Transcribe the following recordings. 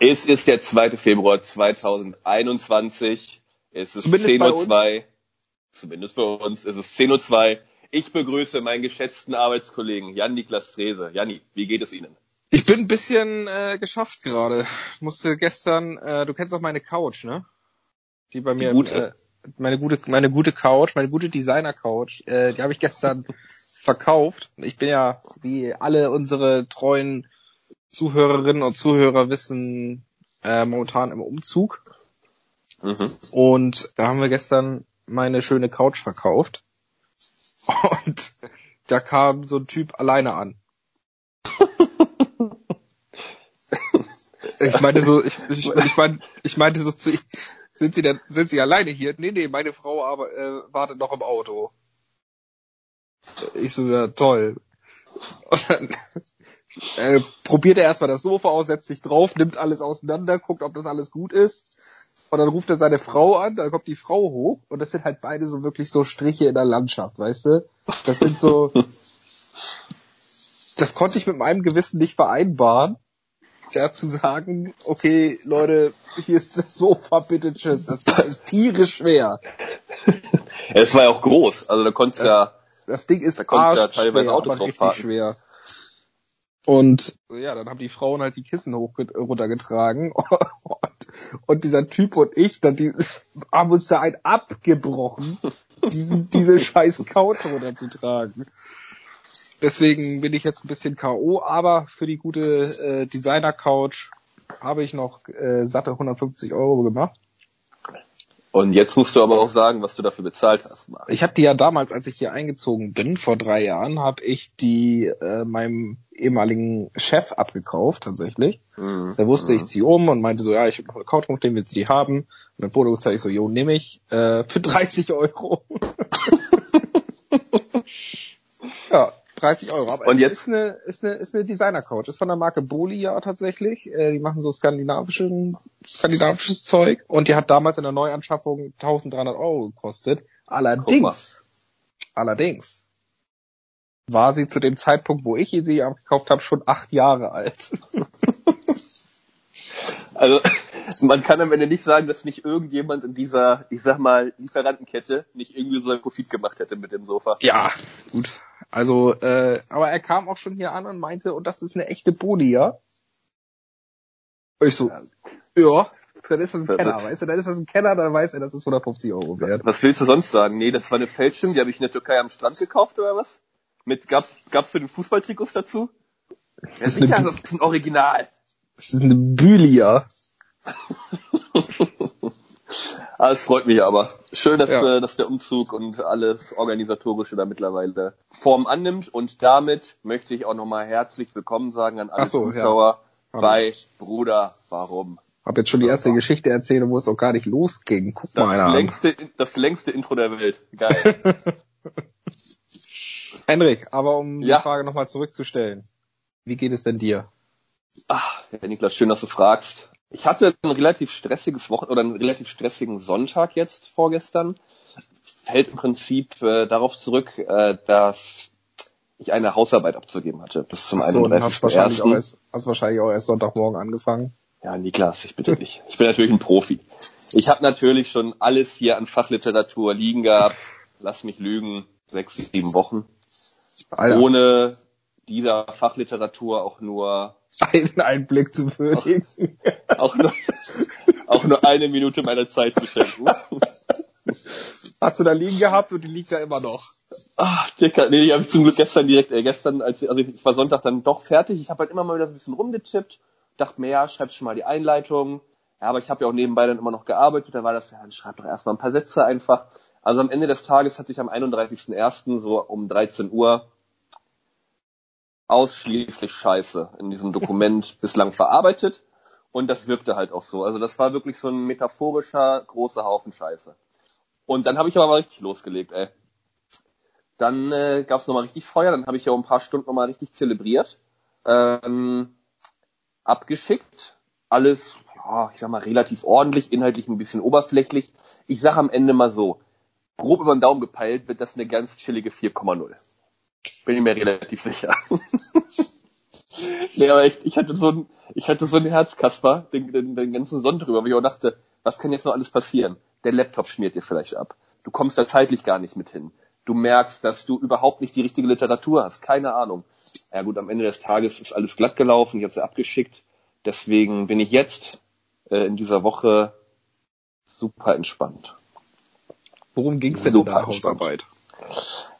Es ist der 2. Februar 2021. Es ist 10.02 Uhr. Zumindest bei uns. Es ist 10.02 Uhr. Ich begrüße meinen geschätzten Arbeitskollegen Jan-Niklas Frese. Janni, wie geht es Ihnen? Ich bin ein bisschen äh, geschafft gerade. Musste gestern, äh, du kennst auch meine Couch, ne? Die bei mir, die gute. Äh, meine gute, meine gute Couch, meine gute Designer-Couch, äh, die habe ich gestern verkauft. Ich bin ja, wie alle unsere treuen Zuhörerinnen und Zuhörer wissen, äh, momentan im Umzug. Mhm. Und da haben wir gestern meine schöne Couch verkauft. Und da kam so ein Typ alleine an. ich meinte so, ich, ich, ich, mein, ich meinte so zu ihm, sind Sie denn, sind Sie alleine hier? Nee, nee, meine Frau aber, äh, wartet noch im Auto. Ich so, ja, toll. Und dann äh, probiert er erstmal das Sofa aus, setzt sich drauf, nimmt alles auseinander, guckt, ob das alles gut ist. Und dann ruft er seine Frau an, dann kommt die Frau hoch und das sind halt beide so wirklich so Striche in der Landschaft, weißt du? Das sind so, das konnte ich mit meinem Gewissen nicht vereinbaren, ja, zu sagen, okay, Leute, hier ist das Sofa, bitte tschüss. Das ist tierisch schwer. Es war ja auch groß, also da konntest ja, das Ding ist da konntest ja teilweise Autos drauf fahren. schwer. Und ja, dann haben die Frauen halt die Kissen hoch runtergetragen und, und dieser Typ und ich, dann die haben uns da ein abgebrochen, diesen, diese scheiß Couch runterzutragen. Deswegen bin ich jetzt ein bisschen K.O., aber für die gute äh, Designer-Couch habe ich noch äh, satte 150 Euro gemacht. Und jetzt musst du aber auch sagen, was du dafür bezahlt hast. Marc. Ich habe die ja damals, als ich hier eingezogen bin, vor drei Jahren, habe ich die äh, meinem ehemaligen Chef abgekauft tatsächlich. Mhm. Der wusste, ich ziehe um und meinte so, ja, ich habe noch eine Couch den willst du die haben? Und dann Foto zeige ich so, jo, nehme ich äh, für 30 Euro. ja, 30 Euro. Aber und jetzt ist eine, ist eine, ist eine Designer-Couch. Ist von der Marke Boli ja tatsächlich. Äh, die machen so skandinavischen, skandinavisches Zeug. Und die hat damals in der Neuanschaffung 1300 Euro gekostet. Allerdings, allerdings war sie zu dem Zeitpunkt, wo ich sie abgekauft habe, schon acht Jahre alt. also man kann am Ende nicht sagen, dass nicht irgendjemand in dieser, ich sag mal, Lieferantenkette nicht irgendwie so einen Profit gemacht hätte mit dem Sofa. Ja, gut. Also, äh, aber er kam auch schon hier an und meinte, und das ist eine echte Boni, ja? Ich so, ja, dann ist das ein Kenner, weißt du, dann ist das ein Kenner, dann weiß er, das ist 150 Euro wert. Was willst du sonst sagen? Nee, das war eine Fälschung, die habe ich in der Türkei am Strand gekauft oder was? Mit, gab's, gab's für den Fußballtrikots dazu? Ja, sicher, das ist ein Original. Das ist eine Bülia. Alles freut mich aber. Schön, dass, ja. äh, dass der Umzug und alles Organisatorische da mittlerweile Form annimmt. Und damit möchte ich auch nochmal herzlich willkommen sagen an alle so, Zuschauer ja. bei Bruder, warum? Hab jetzt schon die erste Geschichte erzählt, wo es auch gar nicht losging. Guck das mal einer längste, Das längste Intro der Welt. Geil. Henrik, aber um ja. die Frage nochmal zurückzustellen. Wie geht es denn dir? Ach, Herr Niklas, schön, dass du fragst. Ich hatte ein relativ stressiges Wochen oder einen relativ stressigen Sonntag jetzt vorgestern. Fällt im Prinzip äh, darauf zurück, äh, dass ich eine Hausarbeit abzugeben hatte bis zum so, 31.01. Hast wahrscheinlich, auch erst, hast wahrscheinlich auch erst Sonntagmorgen angefangen. Ja, Niklas, ich bitte dich. Ich bin natürlich ein Profi. Ich habe natürlich schon alles hier an Fachliteratur liegen gehabt. Lass mich lügen, sechs, sieben Wochen. Alter. Ohne dieser Fachliteratur auch nur einen Einblick zu würdigen. Auch, nur, auch nur eine Minute meiner Zeit zu schenken. Hast du da liegen gehabt und die liegt da immer noch? Ach, Dicker, nee, die habe ich zum Glück gestern direkt, äh, gestern, als also ich war Sonntag dann doch fertig. Ich habe halt immer mal wieder so ein bisschen rumgetippt, dachte mir, ja, schreibst schon mal die Einleitung. Ja, aber ich habe ja auch nebenbei dann immer noch gearbeitet, da war das ja, dann schreib doch erstmal ein paar Sätze einfach. Also am Ende des Tages hatte ich am 31.01. so um 13 Uhr ausschließlich Scheiße in diesem Dokument bislang verarbeitet. Und das wirkte halt auch so. Also das war wirklich so ein metaphorischer großer Haufen Scheiße. Und dann habe ich aber mal richtig losgelegt, ey. Dann äh, gab es nochmal richtig Feuer, dann habe ich ja ein paar Stunden nochmal richtig zelebriert. Ähm, abgeschickt. Alles, ja, ich sag mal, relativ ordentlich, inhaltlich ein bisschen oberflächlich. Ich sag am Ende mal so, grob über den Daumen gepeilt wird das eine ganz chillige 4,0. Bin ich mir relativ sicher. nee, aber echt, ich hatte so ein, ich hatte so ein Herz, Kasper, den, den, den ganzen Sonntag drüber, wo ich auch dachte, was kann jetzt noch alles passieren? Der Laptop schmiert dir vielleicht ab. Du kommst da zeitlich gar nicht mit hin. Du merkst, dass du überhaupt nicht die richtige Literatur hast. Keine Ahnung. Ja gut, am Ende des Tages ist alles glatt gelaufen. Ich habe sie abgeschickt. Deswegen bin ich jetzt äh, in dieser Woche super entspannt. Worum ging es denn in der Hausarbeit?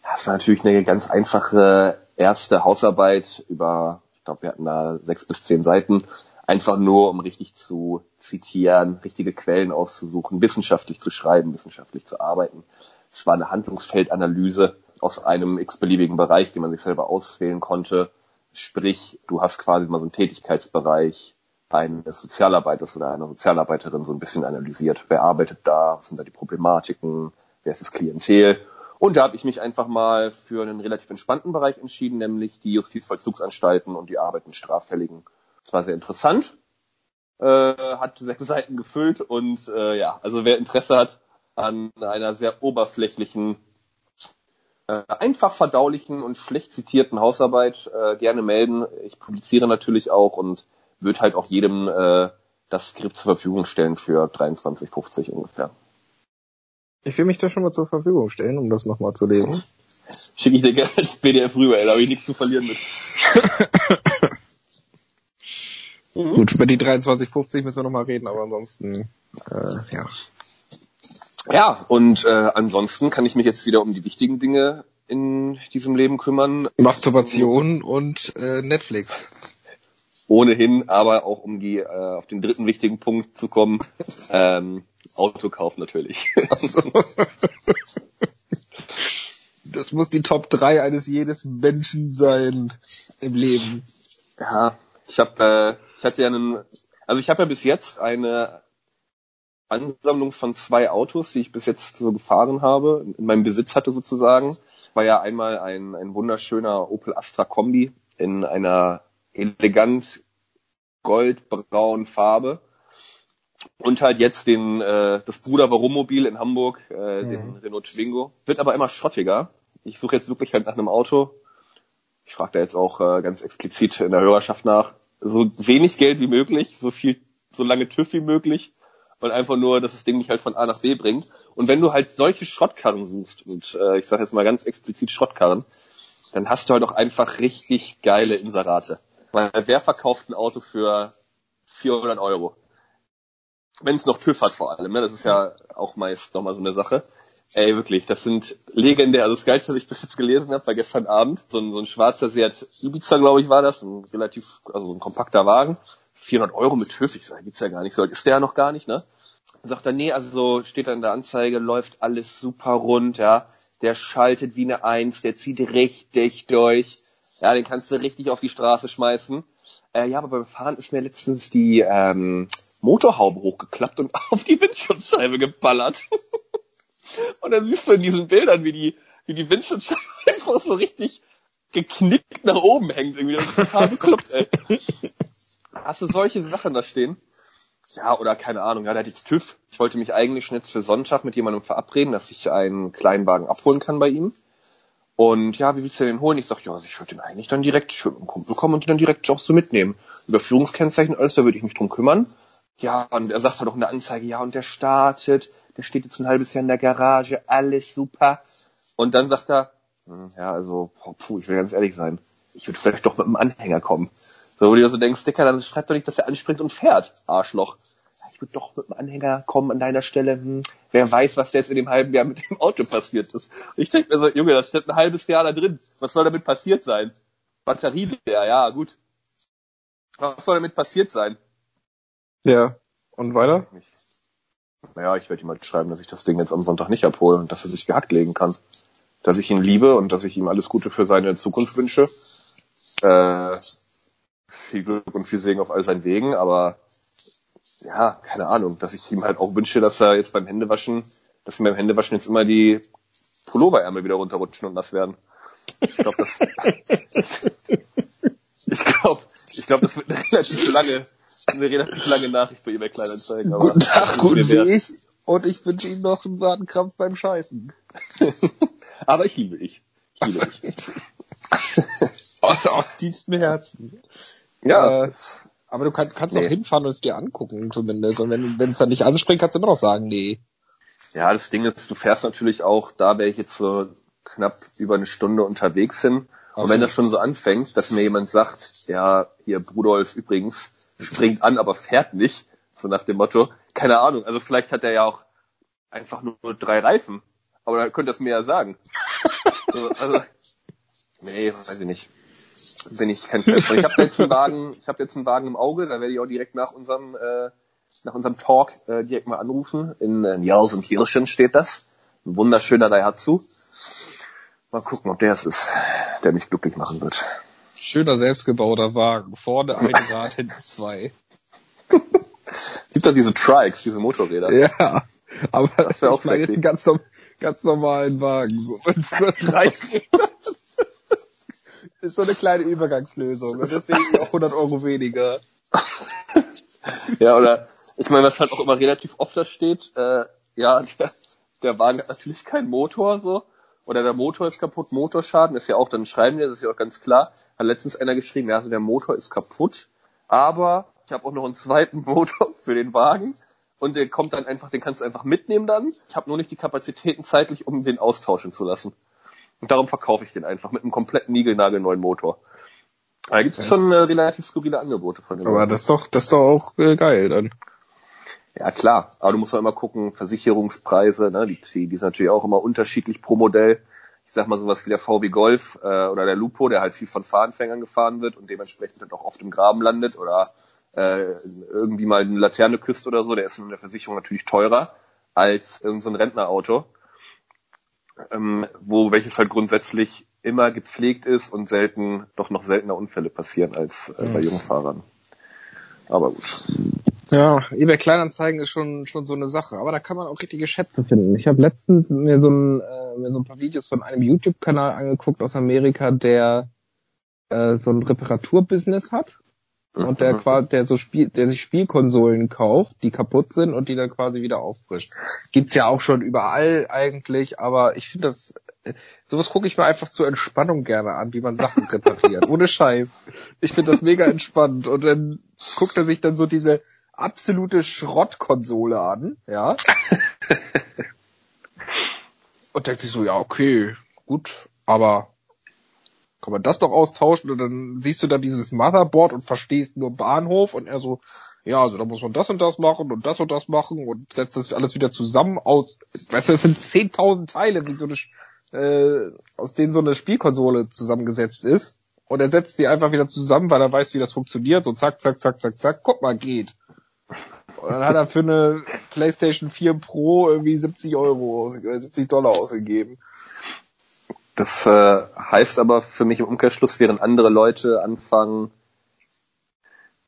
Das war natürlich eine ganz einfache erste Hausarbeit über, ich glaube, wir hatten da sechs bis zehn Seiten, einfach nur, um richtig zu zitieren, richtige Quellen auszusuchen, wissenschaftlich zu schreiben, wissenschaftlich zu arbeiten. Es war eine Handlungsfeldanalyse aus einem x-beliebigen Bereich, den man sich selber auswählen konnte. Sprich, du hast quasi mal so einen Tätigkeitsbereich eines Sozialarbeiters oder einer Sozialarbeiterin so ein bisschen analysiert. Wer arbeitet da? Was sind da die Problematiken? Wer ist das Klientel? Und da habe ich mich einfach mal für einen relativ entspannten Bereich entschieden, nämlich die Justizvollzugsanstalten und die Arbeit mit Straffälligen. Das war sehr interessant, äh, hat sechs Seiten gefüllt und äh, ja, also wer Interesse hat an einer sehr oberflächlichen, äh, einfach verdaulichen und schlecht zitierten Hausarbeit, äh, gerne melden. Ich publiziere natürlich auch und würde halt auch jedem äh, das Skript zur Verfügung stellen für 23,50 ungefähr. Ich will mich da schon mal zur Verfügung stellen, um das nochmal zu lesen. Schicke ich dir gerne als PDF rüber, ey, da habe ich nichts zu verlieren mit. mhm. Gut, über die 2350 müssen wir nochmal reden, aber ansonsten, äh, ja. Ja, und äh, ansonsten kann ich mich jetzt wieder um die wichtigen Dinge in diesem Leben kümmern. Masturbation und äh, Netflix. Ohnehin, aber auch um die äh, auf den dritten wichtigen Punkt zu kommen. Ähm, Autokauf natürlich. So. Das muss die Top 3 eines jedes Menschen sein im Leben. Ja, ich habe, äh, ich hatte ja einen, also ich habe ja bis jetzt eine Ansammlung von zwei Autos, die ich bis jetzt so gefahren habe, in meinem Besitz hatte sozusagen. War ja einmal ein, ein wunderschöner Opel Astra Kombi in einer elegant goldbraunen Farbe und halt jetzt den äh, das Bruder Varummobil in Hamburg, äh, mhm. den Renault Twingo. Wird aber immer schrottiger. Ich suche jetzt wirklich halt nach einem Auto. Ich frage da jetzt auch äh, ganz explizit in der Hörerschaft nach. So wenig Geld wie möglich, so viel, so lange TÜV wie möglich und einfach nur, dass das Ding mich halt von A nach B bringt. Und wenn du halt solche Schrottkarren suchst, und äh, ich sage jetzt mal ganz explizit Schrottkarren, dann hast du halt auch einfach richtig geile Inserate. Weil wer verkauft ein Auto für 400 Euro? wenn es noch TÜV hat vor allem, ne? das ist ja auch meist nochmal so eine Sache. Ey, wirklich, das sind legendär. Also das Geilste, was ich bis jetzt gelesen habe, war gestern Abend. So ein, so ein schwarzer Seat Ibiza, glaube ich, war das. Ein relativ, also so ein kompakter Wagen. 400 Euro mit TÜV, ich sage, gibt's ja gar nicht. So ist der ja noch gar nicht, ne? Sagt er, nee, also steht da in der Anzeige, läuft alles super rund, ja. Der schaltet wie eine Eins, der zieht richtig durch. Ja, den kannst du richtig auf die Straße schmeißen. Äh, ja, aber beim Fahren ist mir letztens die, ähm, Motorhaube hochgeklappt und auf die Windschutzscheibe geballert. und dann siehst du in diesen Bildern, wie die, wie die Windschutzscheibe einfach so richtig geknickt nach oben hängt. Irgendwie. Das ist total bekloppt, ey. Hast du solche Sachen da stehen? Ja, oder keine Ahnung, ja, der hat jetzt TÜV. Ich wollte mich eigentlich schon jetzt für Sonntag mit jemandem verabreden, dass ich einen kleinen Wagen abholen kann bei ihm. Und ja, wie willst du den holen? Ich sag, ja, also ich würde den eigentlich dann direkt, ich würde mit einem Kumpel kommen und den dann direkt auch so mitnehmen. Überführungskennzeichen, alles, da würde ich mich drum kümmern. Ja, und er sagt halt auch in der Anzeige, ja, und der startet, der steht jetzt ein halbes Jahr in der Garage, alles super. Und dann sagt er, hm, ja, also, puh, ich will ganz ehrlich sein, ich würde vielleicht doch mit einem Anhänger kommen. So, wo du dir so denkst, Dicker, dann schreib doch nicht, dass er anspringt und fährt, Arschloch. Würde doch mit einem Anhänger kommen an deiner Stelle. Hm, wer weiß, was jetzt in dem halben Jahr mit dem Auto passiert ist. Ich denke mir so, Junge, das steht ein halbes Jahr da drin. Was soll damit passiert sein? Batterie leer, ja, gut. Was soll damit passiert sein? Ja. Und weiter? Naja, ich werde ihm halt schreiben, dass ich das Ding jetzt am Sonntag nicht abhole und dass er sich gehackt legen kann. Dass ich ihn liebe und dass ich ihm alles Gute für seine Zukunft wünsche. Äh, viel Glück und viel Segen auf all seinen Wegen, aber ja, keine Ahnung, dass ich ihm halt auch wünsche, dass er jetzt beim Händewaschen, dass ihm beim Händewaschen jetzt immer die Pulloverärmel wieder runterrutschen und nass werden. Ich glaube, das, ich glaube, ich glaube, das wird eine relativ lange, eine relativ lange Nachricht bei eBay Kleinanzeigen. Guten Tag, guten Weg. Und ich wünsche Ihnen noch einen Wadenkrampf beim Scheißen. aber ich liebe dich. Ich liebe dich. oh, Aus tiefstem Herzen. Ja. Äh, aber du kann, kannst nee. doch hinfahren und es dir angucken zumindest. Und wenn es dann nicht anspringt, kannst du immer noch sagen, nee. Ja, das Ding ist, du fährst natürlich auch, da wäre ich jetzt so knapp über eine Stunde unterwegs hin. Und wenn das schon so anfängt, dass mir jemand sagt, ja, hier Brudolf übrigens springt an, aber fährt nicht, so nach dem Motto, keine Ahnung, also vielleicht hat er ja auch einfach nur drei Reifen, aber dann könnte das mir ja sagen. so, also, nee, weiß ich nicht. Bin ich kein Fan Ich habe jetzt einen Wagen, ich habe jetzt einen Wagen im Auge, da werde ich auch direkt nach unserem äh, nach unserem Talk äh, direkt mal anrufen. In äh, Jals und Kirchen steht das. Ein wunderschöner Daihatsu. Mal gucken, ob der es ist, der mich glücklich machen wird. Schöner selbstgebauter Wagen. Vorne ein Rad, hinten zwei. Gibt doch diese Trikes, diese Motorräder. Ja, aber das wäre auch sexy. Jetzt ganz, ganz normalen Wagen. So mit drei ist so eine kleine Übergangslösung und deswegen auch 100 Euro weniger. ja, oder ich meine, was halt auch immer relativ oft da steht, äh, ja, der, der Wagen hat natürlich keinen Motor, so, oder der Motor ist kaputt, Motorschaden, ist ja auch, dann schreiben wir, das ist ja auch ganz klar, hat letztens einer geschrieben, ja, also der Motor ist kaputt, aber ich habe auch noch einen zweiten Motor für den Wagen und der kommt dann einfach, den kannst du einfach mitnehmen dann. Ich habe nur nicht die Kapazitäten zeitlich, um den austauschen zu lassen. Und darum verkaufe ich den einfach mit einem kompletten niegelnagelneuen Motor. Da gibt es schon äh, relativ skurrile Angebote von dem. Aber das ist doch, das ist doch auch äh, geil dann. Ja klar, aber du musst auch immer gucken, Versicherungspreise, ne, die, die sind natürlich auch immer unterschiedlich pro Modell. Ich sag mal sowas wie der VW Golf äh, oder der Lupo, der halt viel von Fahranfängern gefahren wird und dementsprechend halt auch oft im Graben landet oder äh, irgendwie mal eine Laterne küsst oder so, der ist in der Versicherung natürlich teurer als irgendein so Rentnerauto, ähm, wo welches halt grundsätzlich immer gepflegt ist und selten, doch noch seltener Unfälle passieren als äh, bei Jungfahrern. Aber gut. Ja, eBay Kleinanzeigen ist schon schon so eine Sache, aber da kann man auch richtige Schätze finden. Ich habe letztens mir so ein äh, mir so ein paar Videos von einem YouTube-Kanal angeguckt aus Amerika, der äh, so ein Reparaturbusiness hat und der quasi der so Spiel der sich Spielkonsolen kauft, die kaputt sind und die dann quasi wieder auffrischt. Gibt's ja auch schon überall eigentlich, aber ich finde das sowas gucke ich mir einfach zur Entspannung gerne an, wie man Sachen repariert. Ohne Scheiß. Ich finde das mega entspannt und dann guckt er sich dann so diese absolute Schrottkonsole an, ja. und denkt sich so, ja, okay, gut, aber kann man das doch austauschen und dann siehst du da dieses Motherboard und verstehst nur Bahnhof und er so, ja, also da muss man das und das machen und das und das machen und setzt das alles wieder zusammen aus, weißt du, es sind 10.000 Teile, wie so eine, äh, aus denen so eine Spielkonsole zusammengesetzt ist und er setzt die einfach wieder zusammen, weil er weiß, wie das funktioniert, so zack, zack, zack, zack, zack, guck mal, geht. Und dann hat er für eine PlayStation 4 Pro irgendwie 70 Euro, 70 Dollar ausgegeben. Das äh, heißt aber für mich im Umkehrschluss, während andere Leute anfangen,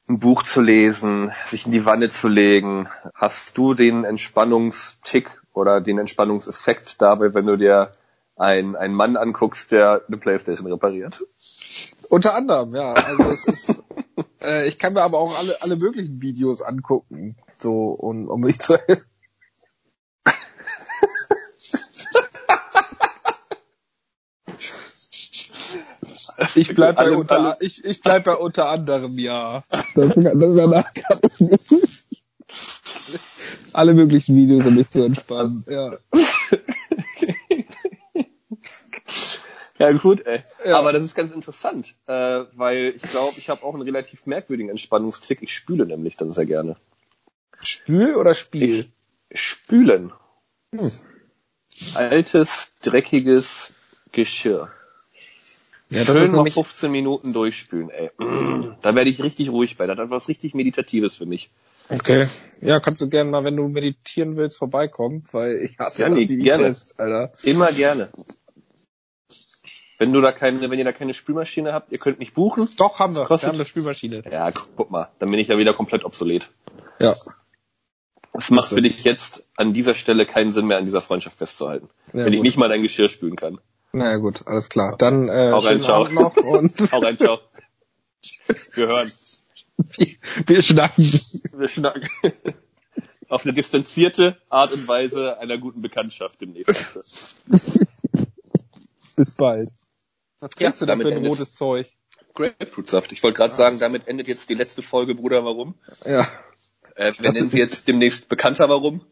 ein Buch zu lesen, sich in die Wanne zu legen, hast du den Entspannungstick oder den Entspannungseffekt dabei, wenn du dir einen, einen Mann anguckst, der eine Playstation repariert? Unter anderem, ja. Also es ist, äh, ich kann mir aber auch alle, alle möglichen Videos angucken, so, um, um mich zu helfen. Ich bleib bei, unter, alle, ich, ich bleib bei unter anderem, ja. Das, das ich nicht. Alle möglichen Videos, um mich zu entspannen, ja. Ja gut, ey. Ja. Aber das ist ganz interessant, äh, weil ich glaube, ich habe auch einen relativ merkwürdigen Entspannungstrick. Ich spüle nämlich dann sehr gerne. Spül oder Spiel? Ich, spülen. Hm. Altes, dreckiges Geschirr. Ja, das Schön mal 15 Minuten durchspülen, ey. Da werde ich richtig ruhig bei. Das hat was richtig Meditatives für mich. Okay. Ja, kannst du gerne mal, wenn du meditieren willst, vorbeikommen, weil ich hasse ja, das nee, gerne. Test, Alter. Immer gerne. Wenn du da keine, wenn ihr da keine Spülmaschine habt, ihr könnt mich buchen. Doch, haben wir. Wir haben eine Spülmaschine. Ja, guck mal. Dann bin ich ja wieder komplett obsolet. Ja. Es macht für dich jetzt an dieser Stelle keinen Sinn mehr, an dieser Freundschaft festzuhalten. Ja, wenn gut. ich nicht mal dein Geschirr spülen kann. Naja, gut, alles klar. Dann, äh, Hau rein, ciao. noch und Hau rein, ciao. Wir hören. Wir, wir schnacken. Wir schnacken. Auf eine distanzierte Art und Weise einer guten Bekanntschaft demnächst. Bis bald. Was kriegst ja, du da für ein rotes Zeug? Grapefruitsaft. Ich wollte gerade sagen, damit endet jetzt die letzte Folge, Bruder, warum? Ja. Äh, wir nennen sie jetzt demnächst bekannter, warum?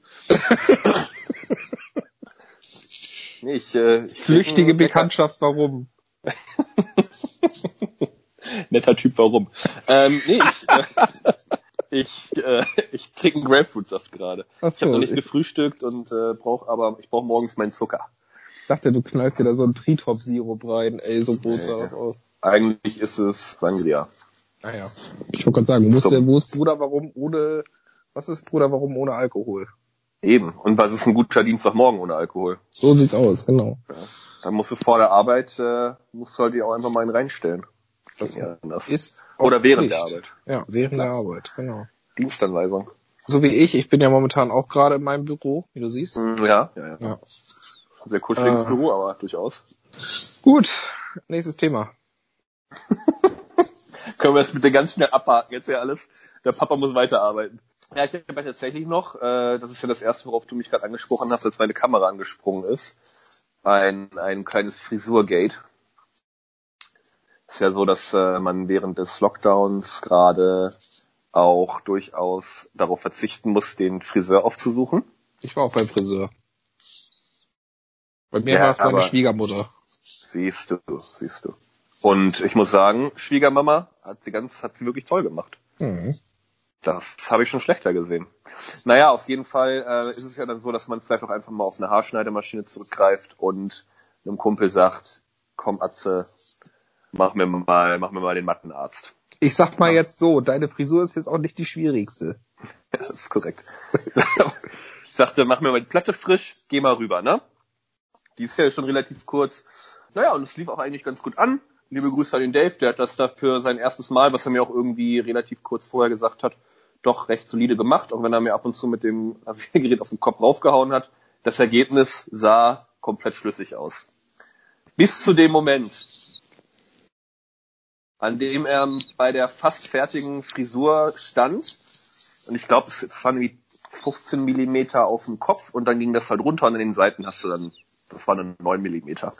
Nee, ich, äh, ich Flüchtige Bekanntschaft, warum? Netter Typ, warum? Ähm, nee, ich, äh, ich, äh, ich trinke einen Grapefruitsaft gerade. Ach Ich habe so, noch nicht ich- gefrühstückt und äh, brauche aber ich brauche morgens meinen Zucker. Ich dachte, du knallst dir da so einen Tritop-Sirup rein. Ey, so groß sah Nee. das aus. Eigentlich ist es Sangria. Naja. Ich wollte gerade sagen, wo ist, So. der, wo ist Bruder Warum ohne, was ist Bruder Warum ohne Alkohol? Eben. Und was ist ein guter Dienstagmorgen ohne Alkohol? So sieht's aus, genau. Dann musst du vor der Arbeit, äh, musst du halt dir auch einfach mal einen reinstellen. Das Ja, das ist Oder während Pflicht. der Arbeit. Ja, während der Arbeit, genau. Dienstanweisung. So wie ich, ich bin ja momentan auch gerade in meinem Büro, wie du siehst. Hm, Ja, ja, ja. Ja. Sehr kuscheliges Äh. Büro, aber durchaus. Gut, nächstes Thema. Können wir das bitte ganz schnell abhaken, jetzt ja alles. Der Papa muss weiterarbeiten. Ja, ich habe tatsächlich noch, äh, das ist ja das erste, worauf du mich gerade angesprochen hast, als meine Kamera angesprungen ist, ein, ein kleines Frisurgate. Ist ja so, dass äh, man während des Lockdowns gerade auch durchaus darauf verzichten muss, den Friseur aufzusuchen. Ich war auch beim Friseur. Bei mir Ja, war es meine Schwiegermutter. Siehst du, siehst du. Und ich muss sagen, Schwiegermama hat sie ganz, hat sie wirklich toll gemacht. Mhm. Das habe ich schon schlechter gesehen. Naja, auf jeden Fall äh, ist es ja dann so, dass man vielleicht auch einfach mal auf eine Haarschneidemaschine zurückgreift und einem Kumpel sagt, komm Atze, mach mir mal, mach mir mal den Mattenarzt. Ich sag mal jetzt so, deine Frisur ist jetzt auch nicht die schwierigste. Das ist korrekt. Ich sagte, mach mir mal die Platte frisch, geh mal rüber, ne? Die ist ja schon relativ kurz. Naja, und es lief auch eigentlich ganz gut an. Liebe Grüße an den Dave, der hat das dafür sein erstes Mal, was er mir auch irgendwie relativ kurz vorher gesagt hat, doch recht solide gemacht, auch wenn er mir ab und zu mit dem Rasiergerät auf den Kopf raufgehauen hat. Das Ergebnis sah komplett schlüssig aus. Bis zu dem Moment, an dem er bei der fast fertigen Frisur stand. Und ich glaube, es waren irgendwie 15 Millimeter auf dem Kopf und dann ging das halt runter und an den Seiten hast du dann, das waren dann 9 Millimeter.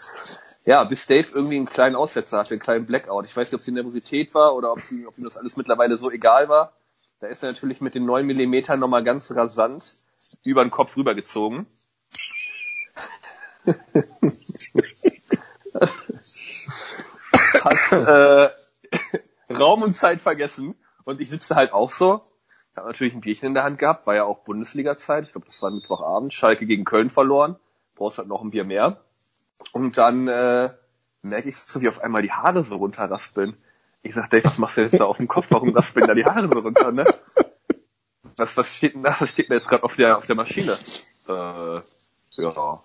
Ja, bis Dave irgendwie einen kleinen Aussetzer hatte, einen kleinen Blackout. Ich weiß nicht, ob es die Nervosität war oder ob, sie, ob ihm das alles mittlerweile so egal war. Da ist er natürlich mit den 9 Millimetern nochmal ganz rasant über den Kopf rübergezogen. Hat äh, Raum und Zeit vergessen und ich sitze halt auch so. Ich habe natürlich ein Bierchen in der Hand gehabt, war ja auch Bundesliga-Zeit. Ich glaube, das war Mittwochabend. Schalke gegen Köln verloren. Brauchst halt noch ein Bier mehr. Und dann äh, merke ich so, wie auf einmal die Haare so runterraspeln. Ich sag, Dave, was machst du jetzt da auf dem Kopf? Warum raspeln da die Haare so runter, ne? Was, was steht denn da? Was steht denn jetzt gerade auf der, auf der Maschine? Äh, ja,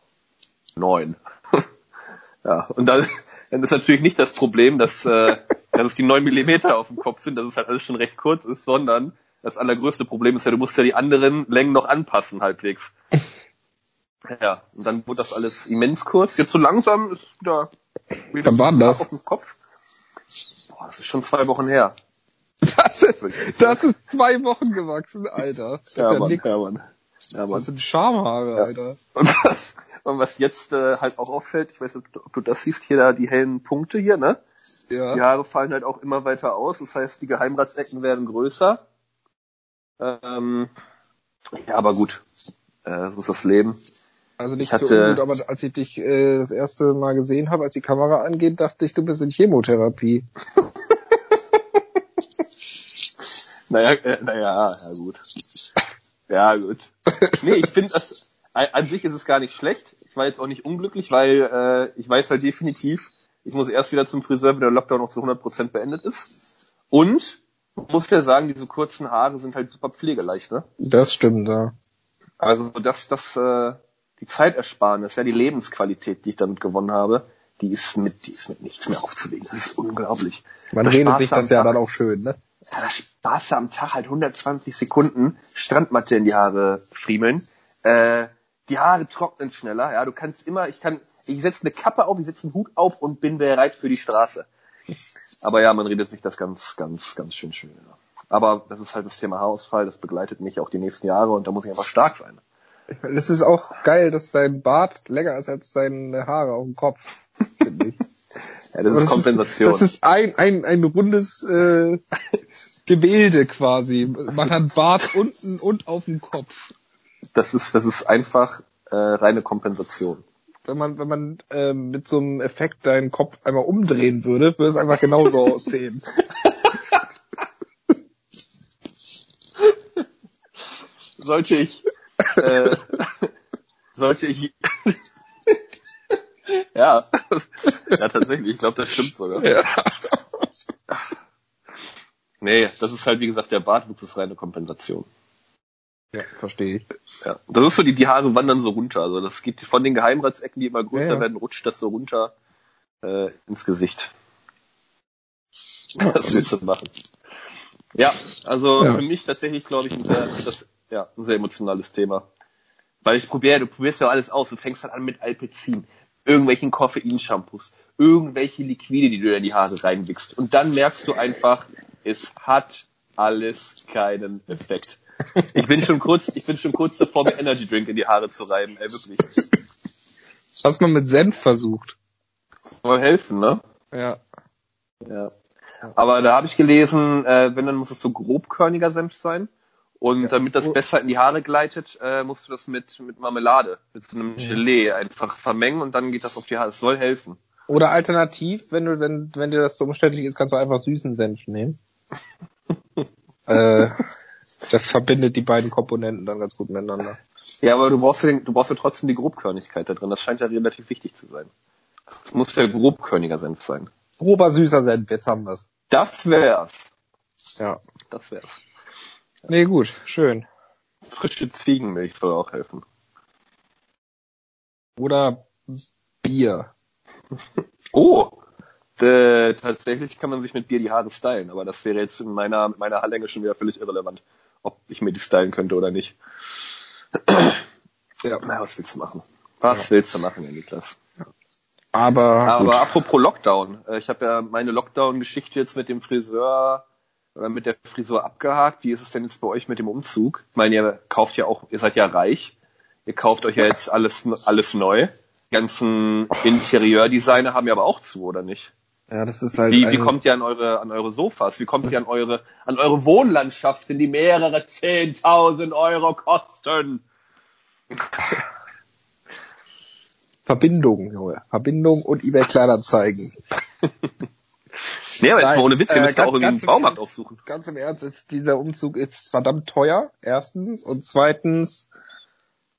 neun. ja, und dann, dann ist natürlich nicht das Problem, dass, äh, dass es die neun Millimeter auf dem Kopf sind, dass es halt alles schon recht kurz ist, sondern das allergrößte Problem ist ja, du musst ja die anderen Längen noch anpassen, halbwegs. Ja, und dann wurde das alles immens kurz. Jetzt so langsam ist wieder, wieder Wann war das? auf dem Kopf. Boah, das ist schon zwei Wochen her. Das ist, das ist zwei Wochen gewachsen, Alter. Das ist ja, Mann, nix. ja, Mann. Ja, Mann. Das sind Schamhaare, Ja. Alter. Und was, und was jetzt äh, halt auch auffällt, ich weiß nicht, ob du- das siehst, hier da die hellen Punkte hier, ne? Die Ja. Haare fallen halt auch immer weiter aus, das heißt, die Geheimratsecken werden größer. Ähm, ja, aber gut, äh, so ist das Leben. Also nicht Ich hatte- so ungut, aber als ich dich äh, das erste Mal gesehen habe, als die Kamera angeht, dachte ich, du bist in Chemotherapie. Naja, äh, naja, ja gut. Ja, gut. Nee, ich finde das, an sich ist es gar nicht schlecht. Ich war jetzt auch nicht unglücklich, weil äh, ich weiß halt definitiv, ich muss erst wieder zum Friseur, wenn der Lockdown noch zu 100% beendet ist. Und, muss ja sagen, diese kurzen Haare sind halt super pflegeleicht, ne? Das stimmt, ja. Also das, das, äh, die Zeitersparnis, ja, die Lebensqualität, die ich damit gewonnen habe, die ist mit, die ist mit nichts mehr aufzuwägen. Das ist unglaublich. Man redet sich das ja Tag- dann auch schön, ne? ja, da sparst du am Tag halt 120 Sekunden Strandmatte in die Haare friemeln. Äh, die Haare trocknen schneller, ja, du kannst immer, ich kann, ich setze eine Kappe auf, ich setze einen Hut auf und bin bereit für die Straße. Aber ja, man redet sich das ganz, ganz, ganz schön schön. Ja. Aber das ist halt das Thema Haarausfall, das begleitet mich auch die nächsten Jahre und da muss ich einfach stark sein. Das ist auch geil, dass dein Bart länger ist als deine Haare auf dem Kopf, finde ich. ja, das ist das Kompensation. Ist, das ist ein, ein, ein rundes äh, Gebilde quasi. Man hat Bart unten und auf dem Kopf. Das ist, das ist einfach äh, reine Kompensation. Wenn man, wenn man äh, mit so einem Effekt deinen Kopf einmal umdrehen würde, würde es einfach genauso aussehen. sollte ich, äh, sollte ich, ja, ja tatsächlich, ich glaube, das stimmt sogar. Ja. Nee, das ist halt wie gesagt der Bartwuchs ist reine Kompensation. Ja, verstehe ich. Ja, das ist so die die Haare wandern so runter, also das geht von den Geheimratsecken, die immer größer ja, ja. werden, rutscht das so runter äh, ins Gesicht. Was willst du machen? Ja, also ja. für mich tatsächlich glaube ich ein sehr, das ja, ein sehr emotionales Thema. Weil ich probiere, du probierst ja alles aus. Du fängst dann an mit Alpecin, irgendwelchen Koffein-Shampoos, irgendwelche Liquide, die du in die Haare reinwickst. Und dann merkst du einfach, es hat alles keinen Effekt. Ich bin schon kurz, ich bin schon kurz davor, mir Energy Drink in die Haare zu reiben, ey, wirklich. Hast mal mit Senf versucht? soll helfen, ne? Ja. Ja. Aber da habe ich gelesen, äh, wenn, dann muss es so grobkörniger Senf sein. Und ja. damit das besser in die Haare gleitet, äh, musst du das mit, mit Marmelade, mit so einem Gelee einfach vermengen und dann geht das auf die Haare. Es soll helfen. Oder alternativ, wenn du, wenn, wenn dir das so umständlich ist, kannst du einfach süßen Senf nehmen. äh, das verbindet die beiden Komponenten dann ganz gut miteinander. Ja, aber du brauchst ja, den, du brauchst ja trotzdem die Grobkörnigkeit da drin. Das scheint ja relativ wichtig zu sein. Es muss ja grobkörniger Senf sein. Grober süßer Senf, jetzt haben wir's. Das wär's. Ja. Das wär's. Nee, gut, schön. Frische Ziegenmilch soll auch helfen. Oder Bier. oh! Äh, tatsächlich kann man sich mit Bier die Haare stylen, aber das wäre jetzt in meiner, meiner schon wieder völlig irrelevant, ob ich mir die stylen könnte oder nicht. ja. Na, was willst du machen? Was ja. willst du machen, Niklas? Aber, aber apropos Lockdown. Äh, ich habe ja meine Lockdown-Geschichte jetzt mit dem Friseur oder mit der Frisur abgehakt. Wie ist es denn jetzt bei euch mit dem Umzug? Ich meine, ihr kauft ja auch, ihr seid ja reich. Ihr kauft euch ja jetzt alles, alles neu. Die ganzen Interieurdesigner haben ja aber auch zu, oder nicht? Ja, das ist halt. Wie, wie kommt ihr an eure, an eure Sofas? Wie kommt ihr an eure, an eure Wohnlandschaften, die mehrere 10.000 Euro kosten? Verbindung, Junge. Verbindung und eBay Kleinanzeigen. Nee, aber jetzt mal ohne Witz, ihr müsst äh, auch irgendwie einen Baumarkt Ernst, aufsuchen. Ganz im Ernst, ist, dieser Umzug ist verdammt teuer, erstens. Und zweitens,